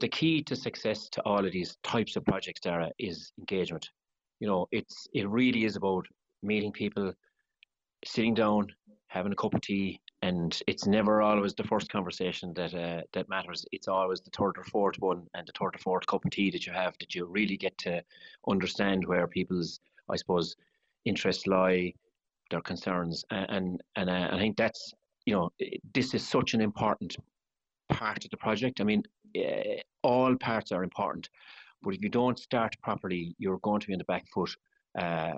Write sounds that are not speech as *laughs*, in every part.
the key to success to all of these types of projects, Daragh, is engagement. You know, it's it really is about meeting people, sitting down, having a cup of tea, and it's never always the first conversation that uh, that matters. It's always the third or fourth one and the third or fourth cup of tea that you have that you really get to understand where people's, I suppose, interests lie, their concerns, and and uh, I think that's you know this is such an important part of the project. I mean, uh, all parts are important, but if you don't start properly, you're going to be on the back foot uh,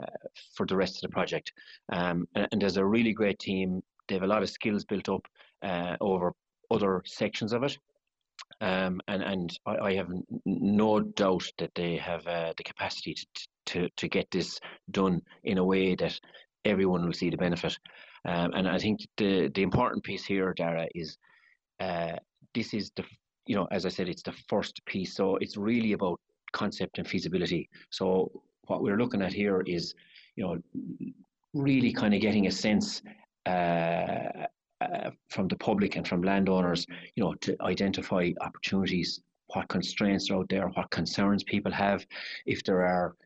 for the rest of the project. Um, and, and, there's a really great team. They have a lot of skills built up uh, over other sections of it. Um, and and I, I, have no doubt that they have uh, the capacity to, to, to get this done in a way that everyone will see the benefit. Um, and I think the, the important piece here, Daragh, is uh, this is the you know as I said, it's the first piece. So it's really about concept and feasibility. So what we're looking at here is, you know, really kind of getting a sense uh, uh, from the public and from landowners, you know, to identify opportunities, what constraints are out there, what concerns people have, if there are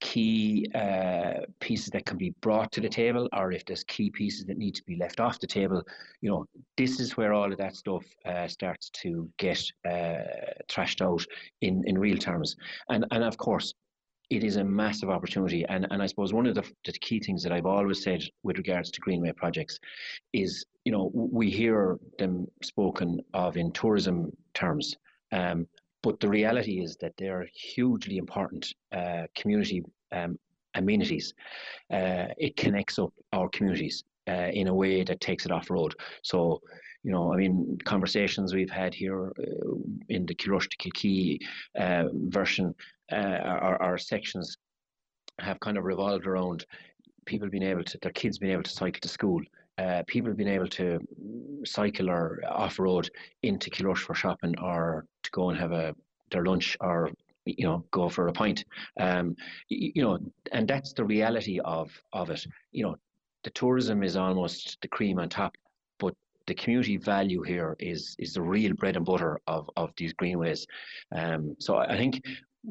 key uh, pieces that can be brought to the table or if there's key pieces that need to be left off the table you know this is where all of that stuff uh, starts to get uh, trashed out in in real terms. And and of course it is a massive opportunity. And and I suppose one of the, the key things that I've always said with regards to greenway projects is you know we hear them spoken of in tourism terms. Um, but the reality is that they're hugely important uh, community um, amenities. Uh, it connects up our communities uh, in a way that takes it off road. So, you know, I mean, conversations we've had here uh, in the Kilrush to Kilkee uh, version, uh, our, our sections have kind of revolved around people being able to, their kids being able to cycle to school. Uh, people being able to cycle or off road into Kilrush for shopping or to go and have a their lunch or you know go for a pint. Um, you, know and that's the reality of of it. You know the tourism is almost the cream on top but the community value here is is the real bread and butter of of these greenways. Um, so I think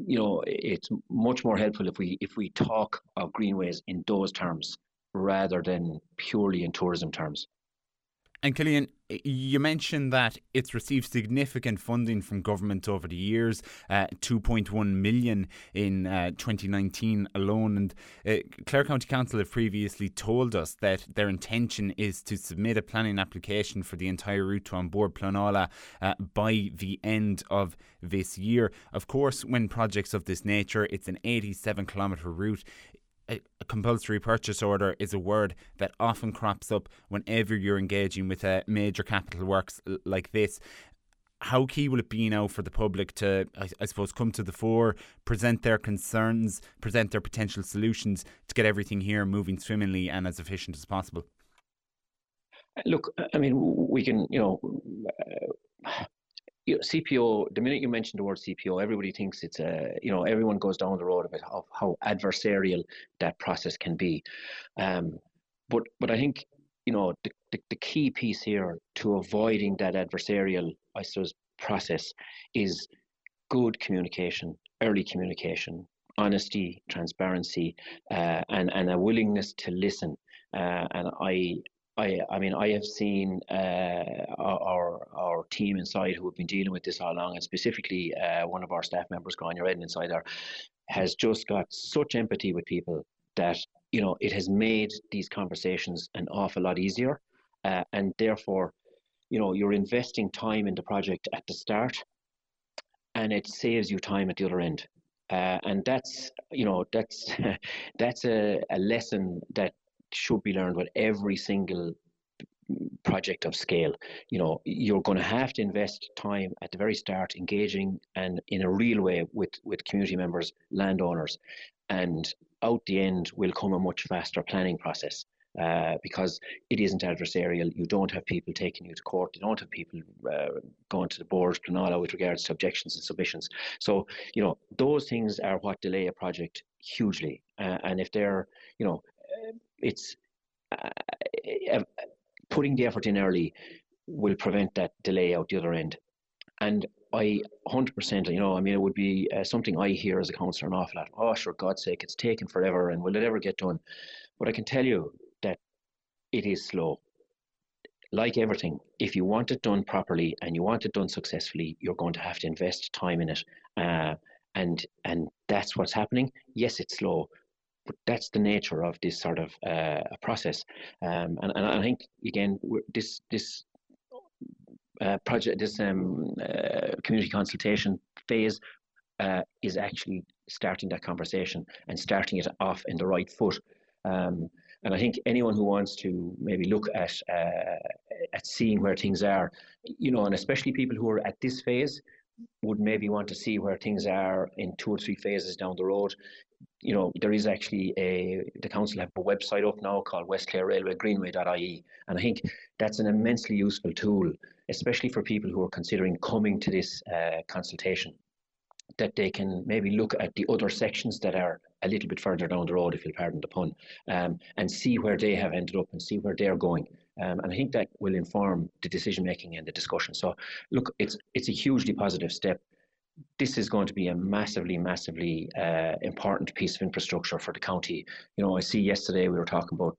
you know it's much more helpful if we if we talk of greenways in those terms rather than purely in tourism terms and Cillian, you mentioned that it's received significant funding from government over the years, uh, 2.1 million in uh, 2019 alone. And uh, Clare County Council have previously told us that their intention is to submit a planning application for the entire route to An Bord Pleanála uh, by the end of this year. Of course, when projects of this nature, it's an 87 kilometre route a, compulsory purchase order is a word that often crops up whenever you're engaging with a major capital works like this. How key will it be now for the public to, I, I suppose, come to the fore, present their concerns, present their potential solutions to get everything here moving swimmingly and as efficient as possible? Look, I mean, we can, you know, uh, you know, CPO, the minute you mention the word CPO, everybody thinks it's a, you know, everyone goes down the road of it, of how adversarial that process can be. Um, but, but I think, you know, the, the, the key piece here to avoiding that adversarial, I suppose, process is good communication, early communication, honesty, transparency, uh, and, and a willingness to listen. Uh, and I, I, I mean, I have seen uh, our our team inside who have been dealing with this all along, and specifically uh, one of our staff members, Grania Redden, inside there, has just got such empathy with people that you know it has made these conversations an awful lot easier, uh, and therefore, you know, you're investing time in the project at the start, and it saves you time at the other end. Uh, and that's you know that's *laughs* that's a, a lesson that should be learned with every single project of scale. You know, you're going to have to invest time at the very start, engaging and in a real way with with community members, landowners, and out the end will come a much faster planning process. Uh, because it isn't adversarial. You don't have people taking you to court. You don't have people uh, going to the board, Pleanála, with regards to objections and submissions. So, you know, those things are what delay a project hugely. Uh, and if they're, you know, it's uh, uh, putting the effort in early will prevent that delay out the other end. And I 100%, you know, I mean, it would be uh, something I hear as a councillor an awful lot. Oh, for God's sake, it's taken forever, and will it ever get done? But I can tell you that it is slow. Like everything, if you want it done properly and you want it done successfully, you're going to have to invest time in it, uh, and and that's what's happening. Yes, it's slow, but that's the nature of this sort of uh, process. Um, and, and I think again, this this uh, project, this um, uh, community consultation phase uh, is actually starting that conversation and starting it off in the right foot. Um, and I think anyone who wants to maybe look at uh, at seeing where things are, you know, and especially people who are at this phase, would maybe want to see where things are in two or three phases down the road. You know, there is actually a the council have a website up now called West Clare Railway Greenway.ie, and I think that's an immensely useful tool, especially for people who are considering coming to this uh, consultation. That they can maybe look at the other sections that are a little bit further down the road, if you'll pardon the pun, um, and see where they have ended up and see where they're going. Um, and I think that will inform the decision making and the discussion. So, look, it's it's a hugely positive step. This is going to be a massively, massively uh, important piece of infrastructure for the county. You know, I see yesterday we were talking about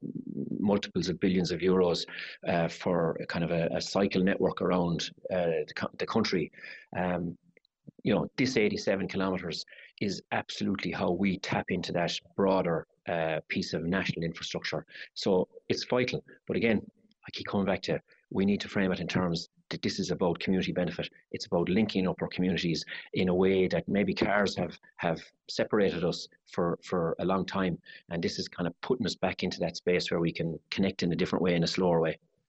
multiples of billions of euros uh, for kind of a, a, cycle network around uh, the, the, country. Um, you know, this 87 kilometres is absolutely how we tap into that broader uh, piece of national infrastructure. So it's vital. But again, I keep coming back to we need to frame it in terms that this is about community benefit. It's about linking up our communities in a way that maybe cars have have separated us for for a long time, and this is kind of putting us back into that space where we can connect in a different way, in a slower way.